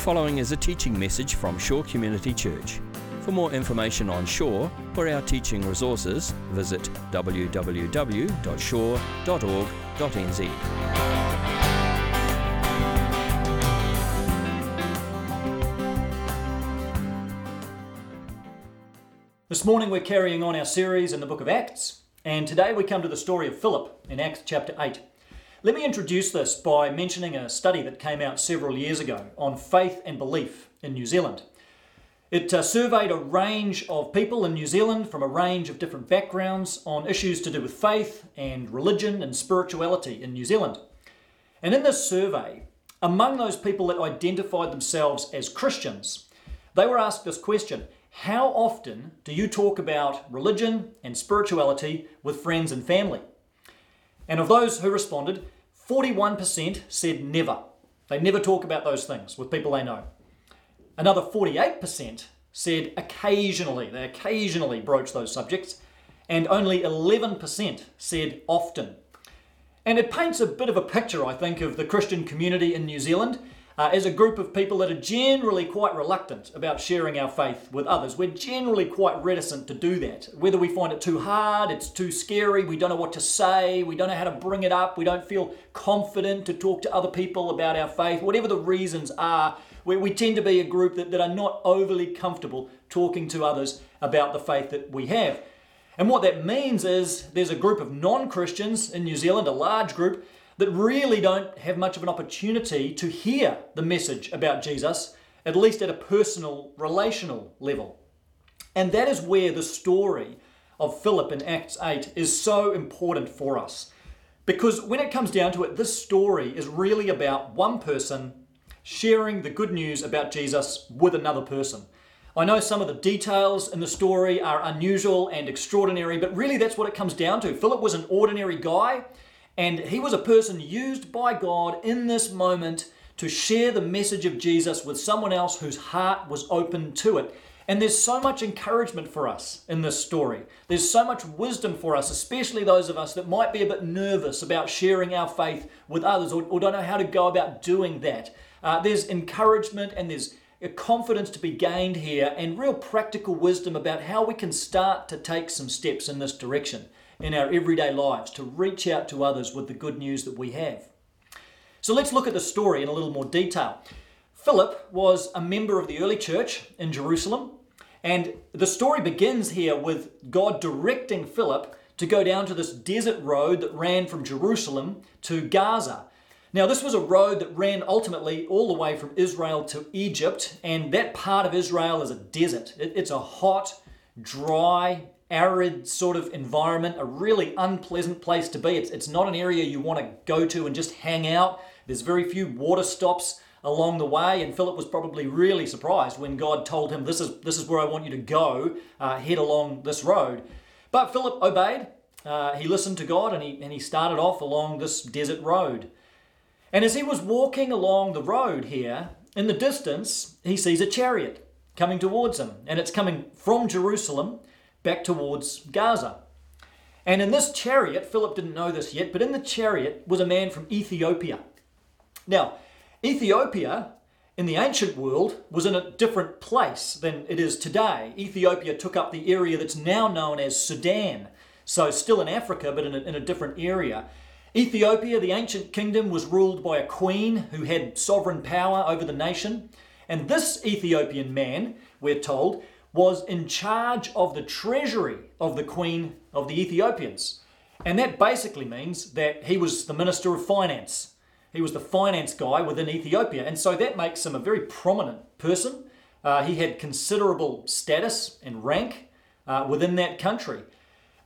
following is a teaching message from Shore Community Church. For more information on Shore or our teaching resources, visit www.shore.org.nz. This morning we're carrying on our series in the book of Acts, and today we come to the story of Philip in Acts chapter 8. Let me introduce this by mentioning a study that came out several years ago on faith and belief in New Zealand. It uh, surveyed a range of people in New Zealand from a range of different backgrounds on issues to do with faith and religion and spirituality in New Zealand. And in this survey, among those people that identified themselves as Christians, they were asked this question How often do you talk about religion and spirituality with friends and family? And of those who responded, 41% said never. They never talk about those things with people they know. Another 48% said occasionally, they occasionally broach those subjects, and only 11% said often. And it paints a bit of a picture, I think, of the Christian community in New Zealand uh, as a group of people that are generally quite reluctant about sharing our faith with others. We're generally quite reticent to do that. Whether we find it too hard, it's too scary, we don't know what to say, we don't know how to bring it up, we don't feel confident to talk to other people about our faith, whatever the reasons are, we, we tend to be a group that, that are not overly comfortable talking to others about the faith that we have. And what that means is there's a group of non Christians in New Zealand, a large group, that really don't have much of an opportunity to hear the message about Jesus, at least at a personal, relational level. And that is where the story of Philip in Acts 8 is so important for us. Because when it comes down to it, this story is really about one person sharing the good news about Jesus with another person. I know some of the details in the story are unusual and extraordinary, but really that's what it comes down to. Philip was an ordinary guy and he was a person used by God in this moment to share the message of Jesus with someone else whose heart was open to it. And there's so much encouragement for us in this story. There's so much wisdom for us, especially those of us that might be a bit nervous about sharing our faith with others or, or don't know how to go about doing that. Uh, there's encouragement and there's a confidence to be gained here and real practical wisdom about how we can start to take some steps in this direction in our everyday lives to reach out to others with the good news that we have. So let's look at the story in a little more detail. Philip was a member of the early church in Jerusalem, and the story begins here with God directing Philip to go down to this desert road that ran from Jerusalem to Gaza. Now, this was a road that ran ultimately all the way from Israel to Egypt, and that part of Israel is a desert. It's a hot, dry, arid sort of environment, a really unpleasant place to be. It's, it's not an area you want to go to and just hang out. There's very few water stops along the way, and Philip was probably really surprised when God told him, This is, this is where I want you to go, uh, head along this road. But Philip obeyed. Uh, he listened to God and he, and he started off along this desert road. And as he was walking along the road here, in the distance, he sees a chariot coming towards him. And it's coming from Jerusalem back towards Gaza. And in this chariot, Philip didn't know this yet, but in the chariot was a man from Ethiopia. Now, Ethiopia in the ancient world was in a different place than it is today. Ethiopia took up the area that's now known as Sudan, so still in Africa, but in a, in a different area. Ethiopia, the ancient kingdom, was ruled by a queen who had sovereign power over the nation. And this Ethiopian man, we're told, was in charge of the treasury of the Queen of the Ethiopians. And that basically means that he was the Minister of Finance. He was the finance guy within Ethiopia. And so that makes him a very prominent person. Uh, he had considerable status and rank uh, within that country.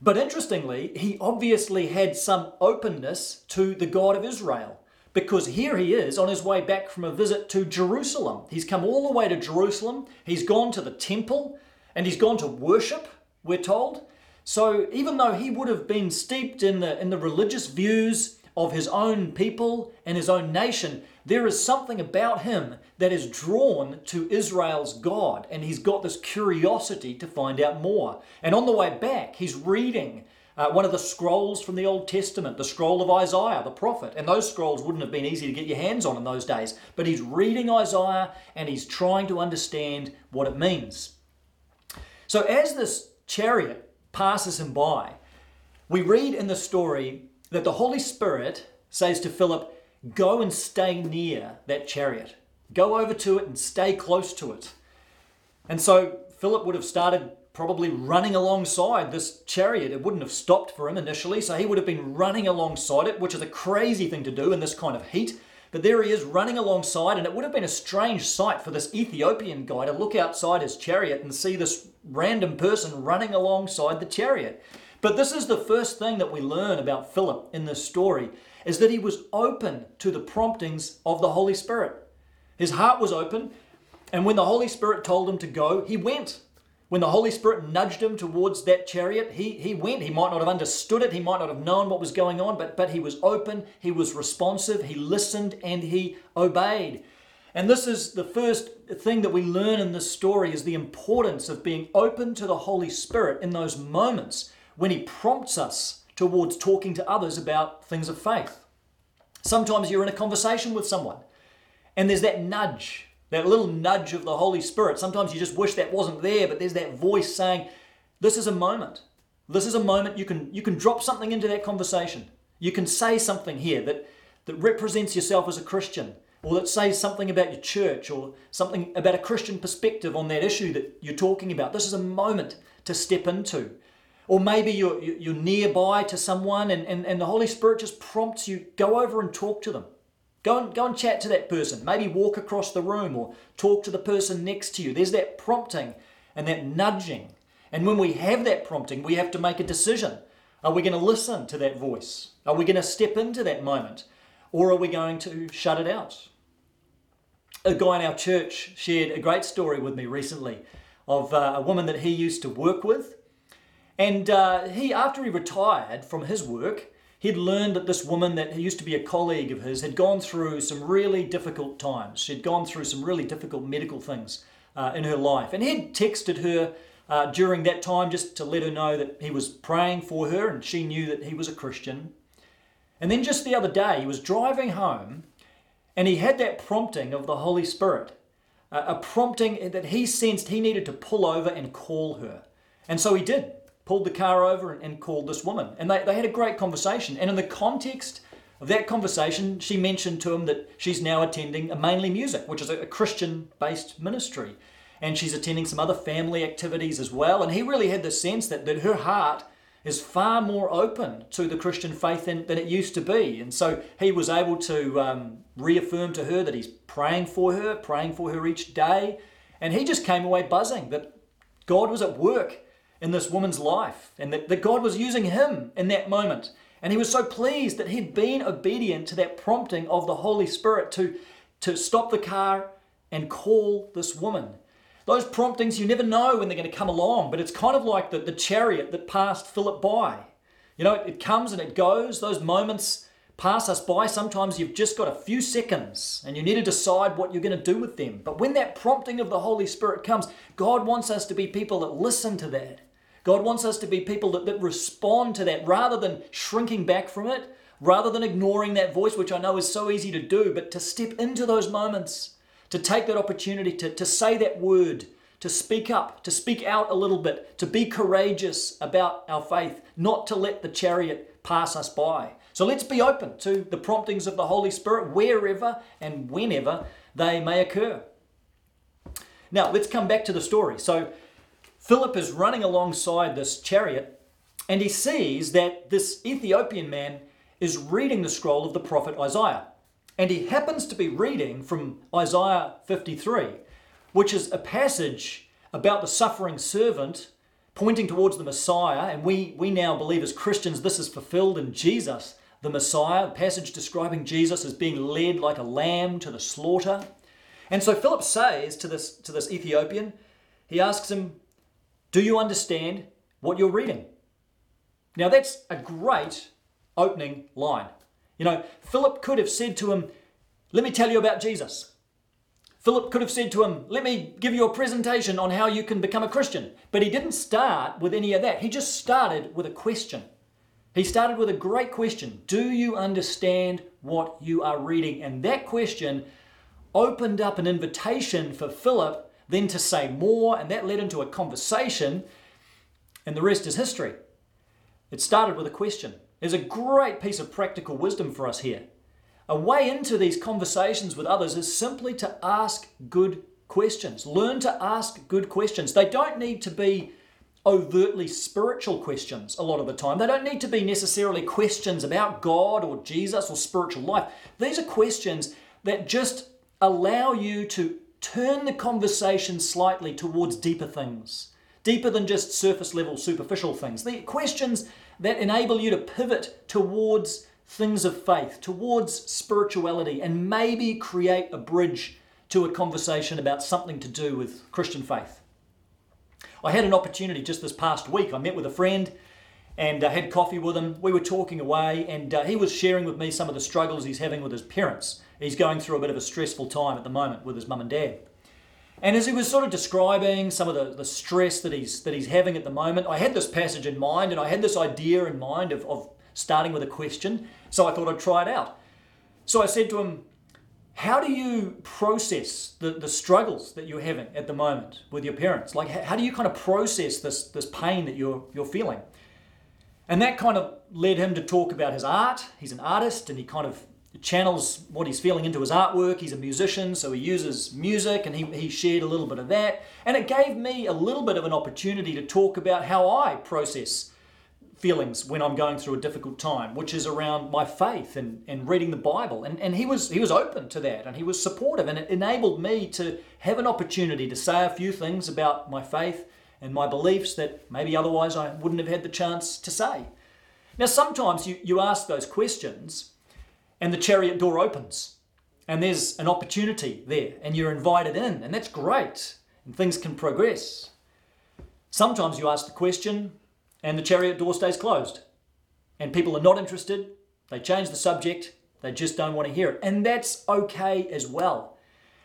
But interestingly, he obviously had some openness to the God of Israel because here he is on his way back from a visit to Jerusalem. He's come all the way to Jerusalem, he's gone to the temple, and he's gone to worship, we're told. So even though he would have been steeped in the, in the religious views of his own people and his own nation, there is something about him that is drawn to Israel's God, and he's got this curiosity to find out more. And on the way back, he's reading uh, one of the scrolls from the Old Testament, the scroll of Isaiah, the prophet. And those scrolls wouldn't have been easy to get your hands on in those days. But he's reading Isaiah and he's trying to understand what it means. So as this chariot passes him by, we read in the story that the Holy Spirit says to Philip, Go and stay near that chariot. Go over to it and stay close to it. And so Philip would have started probably running alongside this chariot. It wouldn't have stopped for him initially, so he would have been running alongside it, which is a crazy thing to do in this kind of heat. But there he is running alongside, and it would have been a strange sight for this Ethiopian guy to look outside his chariot and see this random person running alongside the chariot. But this is the first thing that we learn about Philip in this story is that he was open to the promptings of the Holy Spirit. His heart was open, and when the Holy Spirit told him to go, he went. When the Holy Spirit nudged him towards that chariot, he, he went. He might not have understood it, he might not have known what was going on, but, but he was open, he was responsive, he listened, and he obeyed. And this is the first thing that we learn in this story is the importance of being open to the Holy Spirit in those moments when he prompts us towards talking to others about things of faith. Sometimes you're in a conversation with someone and there's that nudge that little nudge of the Holy Spirit. Sometimes you just wish that wasn't there, but there's that voice saying, This is a moment. This is a moment you can you can drop something into that conversation. You can say something here that, that represents yourself as a Christian, or that says something about your church, or something about a Christian perspective on that issue that you're talking about. This is a moment to step into. Or maybe you're, you're nearby to someone and, and, and the Holy Spirit just prompts you, go over and talk to them. Go and, go and chat to that person. Maybe walk across the room or talk to the person next to you. There's that prompting and that nudging. And when we have that prompting, we have to make a decision. Are we going to listen to that voice? Are we going to step into that moment? Or are we going to shut it out? A guy in our church shared a great story with me recently of uh, a woman that he used to work with. And uh, he, after he retired from his work, he'd learned that this woman that used to be a colleague of his had gone through some really difficult times. She'd gone through some really difficult medical things uh, in her life. And he'd texted her uh, during that time just to let her know that he was praying for her and she knew that he was a Christian. And then just the other day, he was driving home and he had that prompting of the Holy Spirit, uh, a prompting that he sensed he needed to pull over and call her. And so he did pulled the car over and, and called this woman. And they, they had a great conversation. And in the context of that conversation, she mentioned to him that she's now attending a mainly music, which is a, a Christian based ministry. And she's attending some other family activities as well. And he really had the sense that, that her heart is far more open to the Christian faith than, than it used to be. And so he was able to um, reaffirm to her that he's praying for her, praying for her each day. And he just came away buzzing that God was at work in this woman's life and that, that God was using him in that moment. And he was so pleased that he'd been obedient to that prompting of the Holy Spirit to, to stop the car and call this woman. Those promptings, you never know when they're going to come along, but it's kind of like the, the chariot that passed Philip by. You know, it, it comes and it goes. Those moments pass us by. Sometimes you've just got a few seconds and you need to decide what you're going to do with them. But when that prompting of the Holy Spirit comes, God wants us to be people that listen to that God wants us to be people that, that respond to that rather than shrinking back from it, rather than ignoring that voice, which I know is so easy to do, but to step into those moments, to take that opportunity to, to say that word, to speak up, to speak out a little bit, to be courageous about our faith, not to let the chariot pass us by. So let's be open to the promptings of the Holy Spirit wherever and whenever they may occur. Now, let's come back to the story. So, Philip is running alongside this chariot and he sees that this Ethiopian man is reading the scroll of the prophet Isaiah. And he happens to be reading from Isaiah 53, which is a passage about the suffering servant pointing towards the Messiah. And we, we now believe as Christians this is fulfilled in Jesus, the Messiah, passage describing Jesus as being led like a lamb to the slaughter. And so Philip says to this, to this Ethiopian, he asks him, do you understand what you're reading? Now, that's a great opening line. You know, Philip could have said to him, Let me tell you about Jesus. Philip could have said to him, Let me give you a presentation on how you can become a Christian. But he didn't start with any of that. He just started with a question. He started with a great question Do you understand what you are reading? And that question opened up an invitation for Philip then to say more, and that led into a conversation, and the rest is history. It started with a question. There's a great piece of practical wisdom for us here. A way into these conversations with others is simply to ask good questions. Learn to ask good questions. They don't need to be overtly spiritual questions a lot of the time. They don't need to be necessarily questions about God or Jesus or spiritual life. These are questions that just allow you to turn the conversation slightly towards deeper things, deeper than just surface level, superficial things. The questions that enable you to pivot towards things of faith, towards spirituality, and maybe create a bridge to a conversation about something to do with Christian faith. I had an opportunity just this past week. I met with a friend and uh, had coffee with him. We were talking away, and uh, he was sharing with me some of the struggles he's having with his parents. He's going through a bit of a stressful time at the moment with his mum and dad. And as he was sort of describing some of the, the stress that he's that he's having at the moment, I had this passage in mind and I had this idea in mind of, of starting with a question. So I thought I'd try it out. So I said to him, How do you process the, the struggles that you're having at the moment with your parents? Like how do you kind of process this, this pain that you're you're feeling? And that kind of led him to talk about his art. He's an artist and he kind of channels what he's feeling into his artwork. He's a musician, so he uses music and he, he shared a little bit of that. And it gave me a little bit of an opportunity to talk about how I process feelings when I'm going through a difficult time, which is around my faith and, and reading the Bible. And, and he was he was open to that and he was supportive and it enabled me to have an opportunity to say a few things about my faith and my beliefs that maybe otherwise I wouldn't have had the chance to say. Now sometimes you, you ask those questions and the chariot door opens and there's an opportunity there and you're invited in and that's great and things can progress. Sometimes you ask the question and the chariot door stays closed and people are not interested, they change the subject, they just don't want to hear it. And that's okay as well.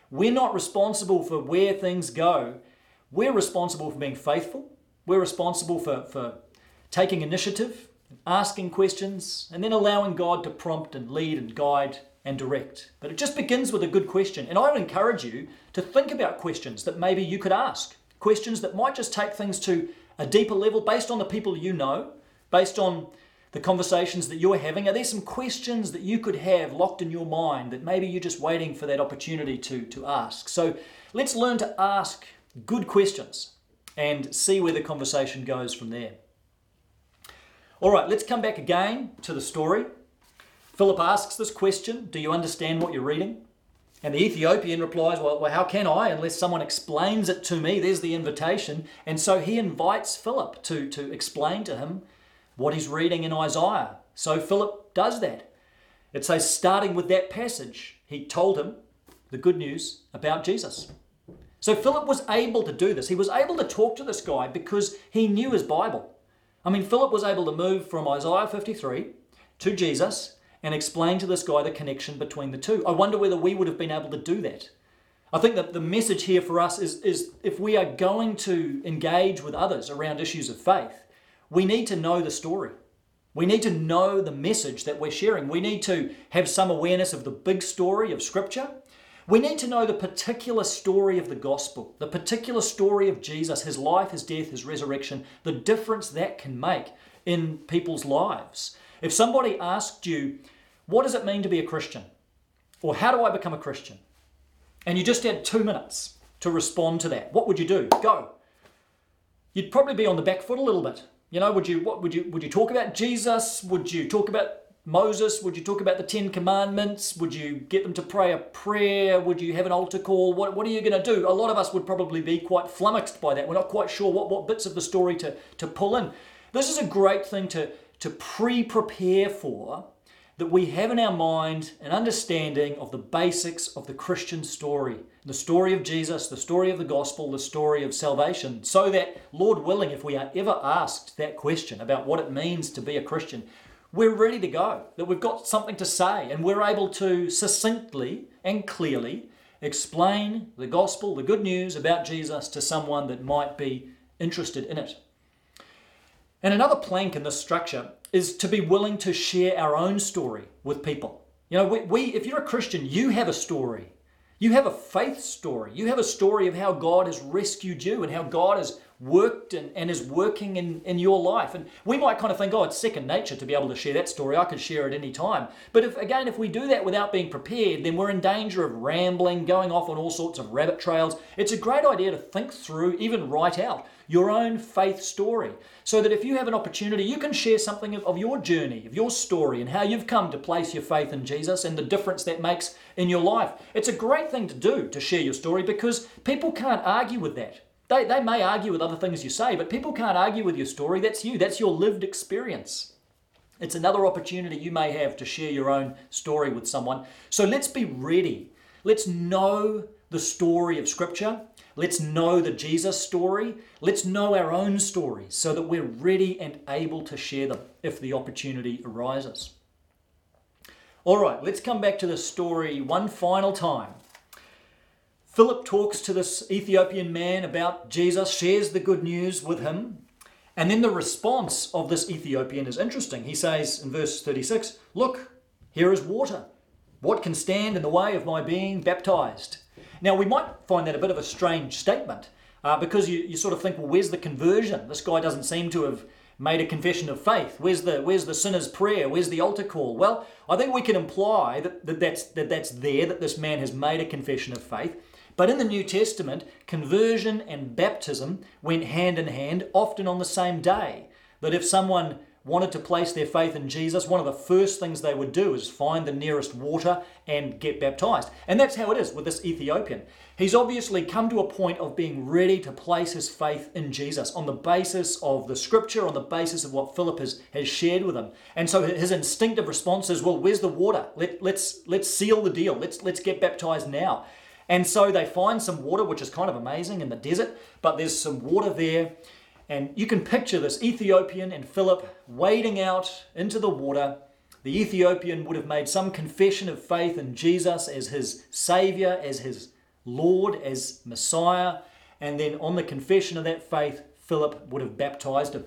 We're not responsible for where things go. We're responsible for being faithful. We're responsible for, for taking initiative asking questions, and then allowing God to prompt and lead and guide and direct. But it just begins with a good question. And I would encourage you to think about questions that maybe you could ask. Questions that might just take things to a deeper level based on the people you know, based on the conversations that you're having. Are there some questions that you could have locked in your mind that maybe you're just waiting for that opportunity to, to ask? So let's learn to ask good questions and see where the conversation goes from there. All right, let's come back again to the story. Philip asks this question Do you understand what you're reading? And the Ethiopian replies, well, well, how can I unless someone explains it to me? There's the invitation. And so he invites Philip to, to explain to him what he's reading in Isaiah. So Philip does that. It says, starting with that passage, he told him the good news about Jesus. So Philip was able to do this. He was able to talk to this guy because he knew his Bible. I mean, Philip was able to move from Isaiah 53 to Jesus and explain to this guy the connection between the two. I wonder whether we would have been able to do that. I think that the message here for us is, is if we are going to engage with others around issues of faith, we need to know the story. We need to know the message that we're sharing. We need to have some awareness of the big story of Scripture we need to know the particular story of the gospel, the particular story of Jesus, his life, his death, his resurrection, the difference that can make in people's lives. If somebody asked you, What does it mean to be a Christian? Or how do I become a Christian? And you just had two minutes to respond to that, what would you do? Go. You'd probably be on the back foot a little bit. You know, would you what would you would you talk about Jesus? Would you talk about Moses? Would you talk about the Ten Commandments? Would you get them to pray a prayer? Would you have an altar call? What, what are you going to do? A lot of us would probably be quite flummoxed by that. We're not quite sure what, what bits of the story to, to pull in. This is a great thing to, to pre prepare for, that we have in our mind an understanding of the basics of the Christian story the story of Jesus, the story of the gospel, the story of salvation, so that, Lord willing, if we are ever asked that question about what it means to be a Christian, we're ready to go, that we've got something to say, and we're able to succinctly and clearly explain the gospel, the good news about Jesus to someone that might be interested in it. And another plank in this structure is to be willing to share our own story with people. You know, we, we if you're a Christian, you have a story. You have a faith story. You have a story of how God has rescued you and how God has worked and, and is working in, in your life. And we might kind of think, oh, it's second nature to be able to share that story. I could share it any time. But if again, if we do that without being prepared, then we're in danger of rambling, going off on all sorts of rabbit trails. It's a great idea to think through, even write out your own faith story. So that if you have an opportunity, you can share something of, of your journey, of your story, and how you've come to place your faith in Jesus and the difference that makes in your life. It's a great thing to do to share your story because people can't argue with that. They, they may argue with other things you say, but people can't argue with your story. That's you, that's your lived experience. It's another opportunity you may have to share your own story with someone. So let's be ready. Let's know the story of Scripture. Let's know the Jesus story. Let's know our own stories so that we're ready and able to share them if the opportunity arises. All right, let's come back to the story one final time. Philip talks to this Ethiopian man about Jesus, shares the good news with him, and then the response of this Ethiopian is interesting. He says in verse 36 Look, here is water. What can stand in the way of my being baptized? Now, we might find that a bit of a strange statement uh, because you, you sort of think, well, where's the conversion? This guy doesn't seem to have made a confession of faith. Where's the, where's the sinner's prayer? Where's the altar call? Well, I think we can imply that, that, that's, that that's there, that this man has made a confession of faith. But in the New Testament, conversion and baptism went hand in hand, often on the same day. That if someone wanted to place their faith in Jesus, one of the first things they would do is find the nearest water and get baptized. And that's how it is with this Ethiopian. He's obviously come to a point of being ready to place his faith in Jesus on the basis of the scripture, on the basis of what Philip has, has shared with him. And so his instinctive response is, well, where's the water? Let, let's, let's seal the deal. Let's, let's get baptized now. And so they find some water, which is kind of amazing in the desert, but there's some water there. And you can picture this Ethiopian and Philip wading out into the water. The Ethiopian would have made some confession of faith in Jesus as his Savior, as his Lord, as Messiah. And then on the confession of that faith, Philip would have baptized him.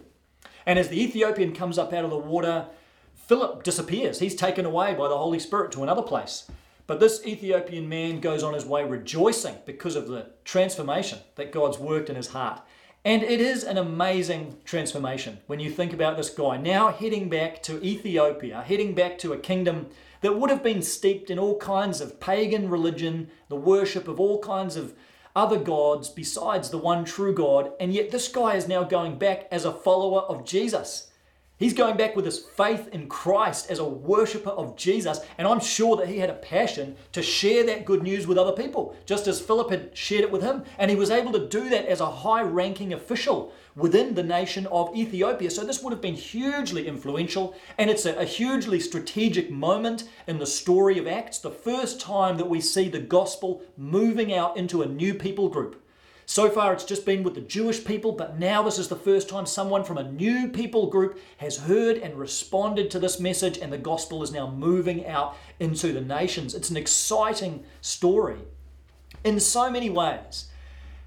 And as the Ethiopian comes up out of the water, Philip disappears. He's taken away by the Holy Spirit to another place. But this Ethiopian man goes on his way rejoicing because of the transformation that God's worked in his heart. And it is an amazing transformation when you think about this guy now heading back to Ethiopia, heading back to a kingdom that would have been steeped in all kinds of pagan religion, the worship of all kinds of other gods besides the one true God. And yet this guy is now going back as a follower of Jesus. He's going back with his faith in Christ as a worshiper of Jesus, and I'm sure that he had a passion to share that good news with other people, just as Philip had shared it with him. And he was able to do that as a high ranking official within the nation of Ethiopia. So this would have been hugely influential, and it's a, a hugely strategic moment in the story of Acts, the first time that we see the gospel moving out into a new people group. So far, it's just been with the Jewish people, but now this is the first time someone from a new people group has heard and responded to this message, and the gospel is now moving out into the nations. It's an exciting story. In so many ways,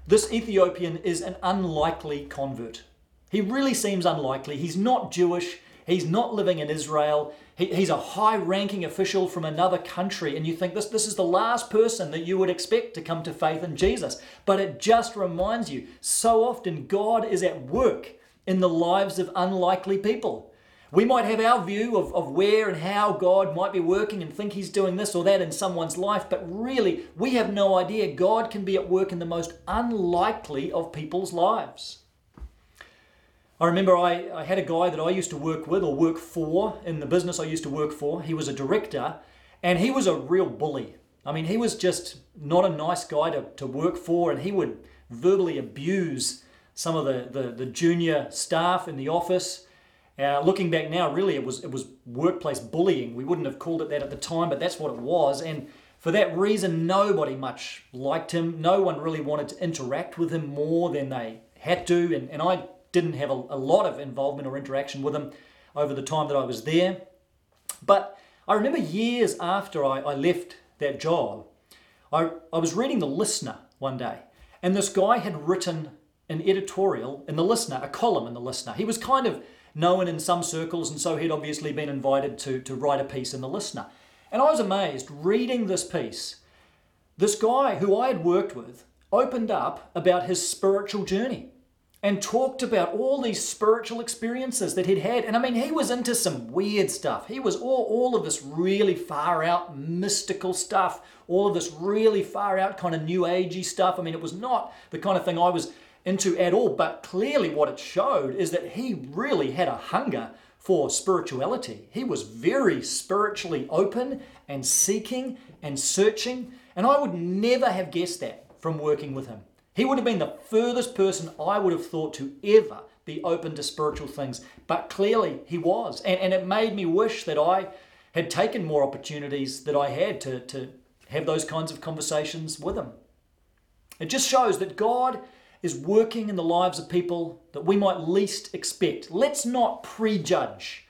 this Ethiopian is an unlikely convert. He really seems unlikely. He's not Jewish, he's not living in Israel, he, he's a high ranking official from another country, and you think this, this is the last person that you would expect to come to faith in Jesus. But it just reminds you so often God is at work in the lives of unlikely people. We might have our view of, of where and how God might be working and think He's doing this or that in someone's life, but really, we have no idea. God can be at work in the most unlikely of people's lives. I remember I, I had a guy that I used to work with or work for in the business I used to work for. He was a director and he was a real bully. I mean, he was just not a nice guy to, to work for and he would verbally abuse some of the, the, the junior staff in the office. Uh, looking back now, really, it was it was workplace bullying. We wouldn't have called it that at the time, but that's what it was. And for that reason, nobody much liked him. No one really wanted to interact with him more than they had to. And, and I didn't have a, a lot of involvement or interaction with him over the time that I was there. But I remember years after I, I left that job, I, I was reading The Listener one day, and this guy had written an editorial in The Listener, a column in The Listener. He was kind of known in some circles, and so he'd obviously been invited to, to write a piece in the Listener. And I was amazed reading this piece. This guy who I had worked with opened up about his spiritual journey and talked about all these spiritual experiences that he'd had. And I mean, he was into some weird stuff. He was all, all of this really far out mystical stuff, all of this really far out kind of new agey stuff. I mean, it was not the kind of thing I was into at all. But clearly, what it showed is that he really had a hunger for spirituality. He was very spiritually open and seeking and searching. And I would never have guessed that from working with him. He would have been the furthest person I would have thought to ever be open to spiritual things. But clearly he was. And, and it made me wish that I had taken more opportunities that I had to, to have those kinds of conversations with him. It just shows that God is working in the lives of people that we might least expect. Let's not prejudge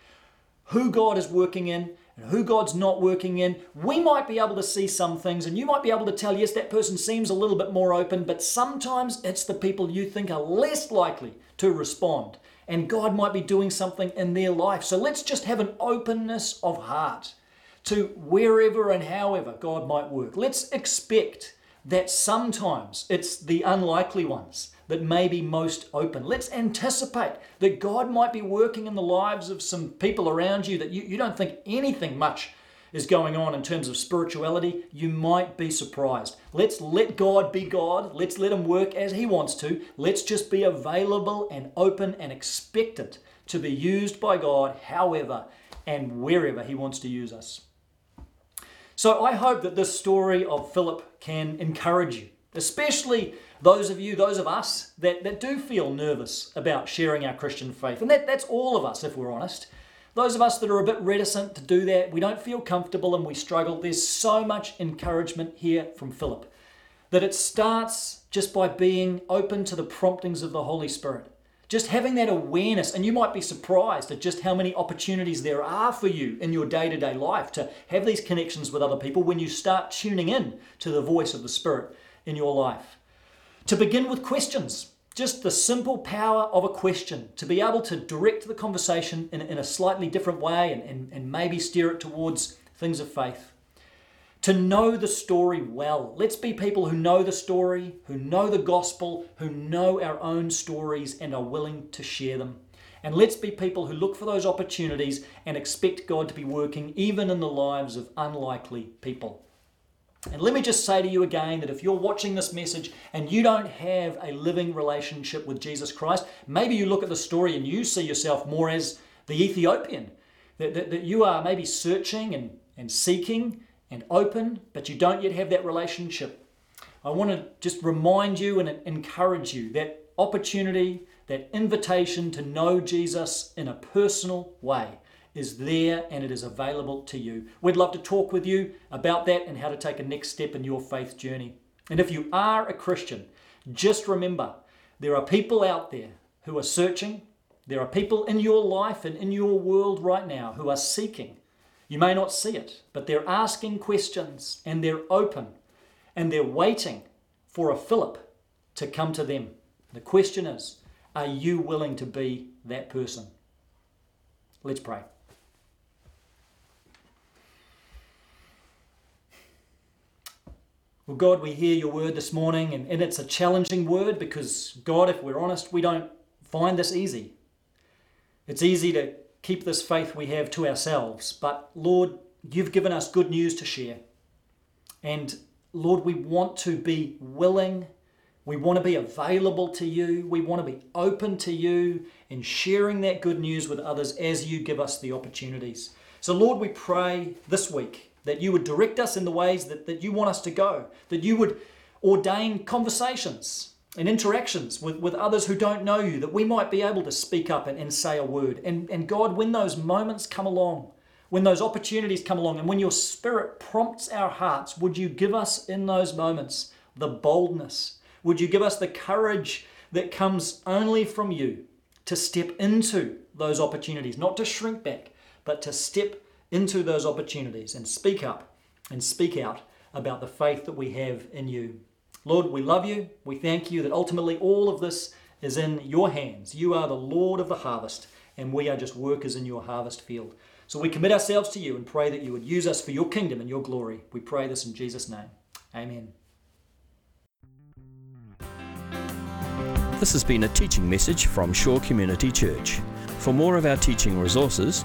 who God is working in and who God's not working in. We might be able to see some things, and you might be able to tell, yes, that person seems a little bit more open, but sometimes it's the people you think are less likely to respond. And God might be doing something in their life. So let's just have an openness of heart to wherever and however God might work. Let's expect that sometimes it's the unlikely ones that may be most open. Let's anticipate that God might be working in the lives of some people around you that you, you don't think anything much is going on in terms of spirituality. You might be surprised. Let's let God be God. Let's let Him work as He wants to. Let's just be available and open and expectant to be used by God however and wherever He wants to use us. So I hope that this story of Philip can encourage you, especially those of you, those of us that, that do feel nervous about sharing our Christian faith. And that, that's all of us, if we're honest. Those of us that are a bit reticent to do that, we don't feel comfortable and we struggle. There's so much encouragement here from Philip that it starts just by being open to the promptings of the Holy Spirit. Just having that awareness, and you might be surprised at just how many opportunities there are for you in your day to day life to have these connections with other people when you start tuning in to the voice of the Spirit in your life. To begin with questions, just the simple power of a question, to be able to direct the conversation in, in a slightly different way and, and, and maybe steer it towards things of faith. To know the story well. Let's be people who know the story, who know the gospel, who know our own stories and are willing to share them. And let's be people who look for those opportunities and expect God to be working even in the lives of unlikely people. And let me just say to you again that if you're watching this message and you don't have a living relationship with Jesus Christ, maybe you look at the story and you see yourself more as the Ethiopian. That, that, that you are maybe searching and, and seeking and open, but you don't yet have that relationship. I want to just remind you and encourage you that opportunity, that invitation to know Jesus in a personal way is there and it is available to you. We'd love to talk with you about that and how to take a next step in your faith journey. And if you are a Christian, just remember there are people out there who are searching. There are people in your life and in your world right now who are seeking. You may not see it, but they're asking questions and they're open and they're waiting for a Philip to come to them. The question is, are you willing to be that person? Let's pray. Well, God, we hear your word this morning, and, and it's a challenging word because, God, if we're honest, we don't find this easy. It's easy to keep this faith we have to ourselves, but Lord, you've given us good news to share. And Lord, we want to be willing, we want to be available to you, we want to be open to you in sharing that good news with others as you give us the opportunities. So, Lord, we pray this week that you would direct us in the ways that, that you want us to go, that you would ordain conversations and interactions with, with others who don't know you, that we might be able to speak up and, and say a word. And, and God, when those moments come along, when those opportunities come along, and when your spirit prompts our hearts, would you give us in those moments the boldness? Would you give us the courage that comes only from you to step into those opportunities, not to shrink back, but to step into those opportunities and speak up and speak out about the faith that we have in you. Lord, we love you. We thank you that ultimately all of this is in your hands. You are the Lord of the harvest, and we are just workers in your harvest field. So we commit ourselves to you and pray that you would use us for your kingdom and your glory. We pray this in Jesus' name. Amen. This has been a teaching message from Shore Community Church. For more of our teaching resources,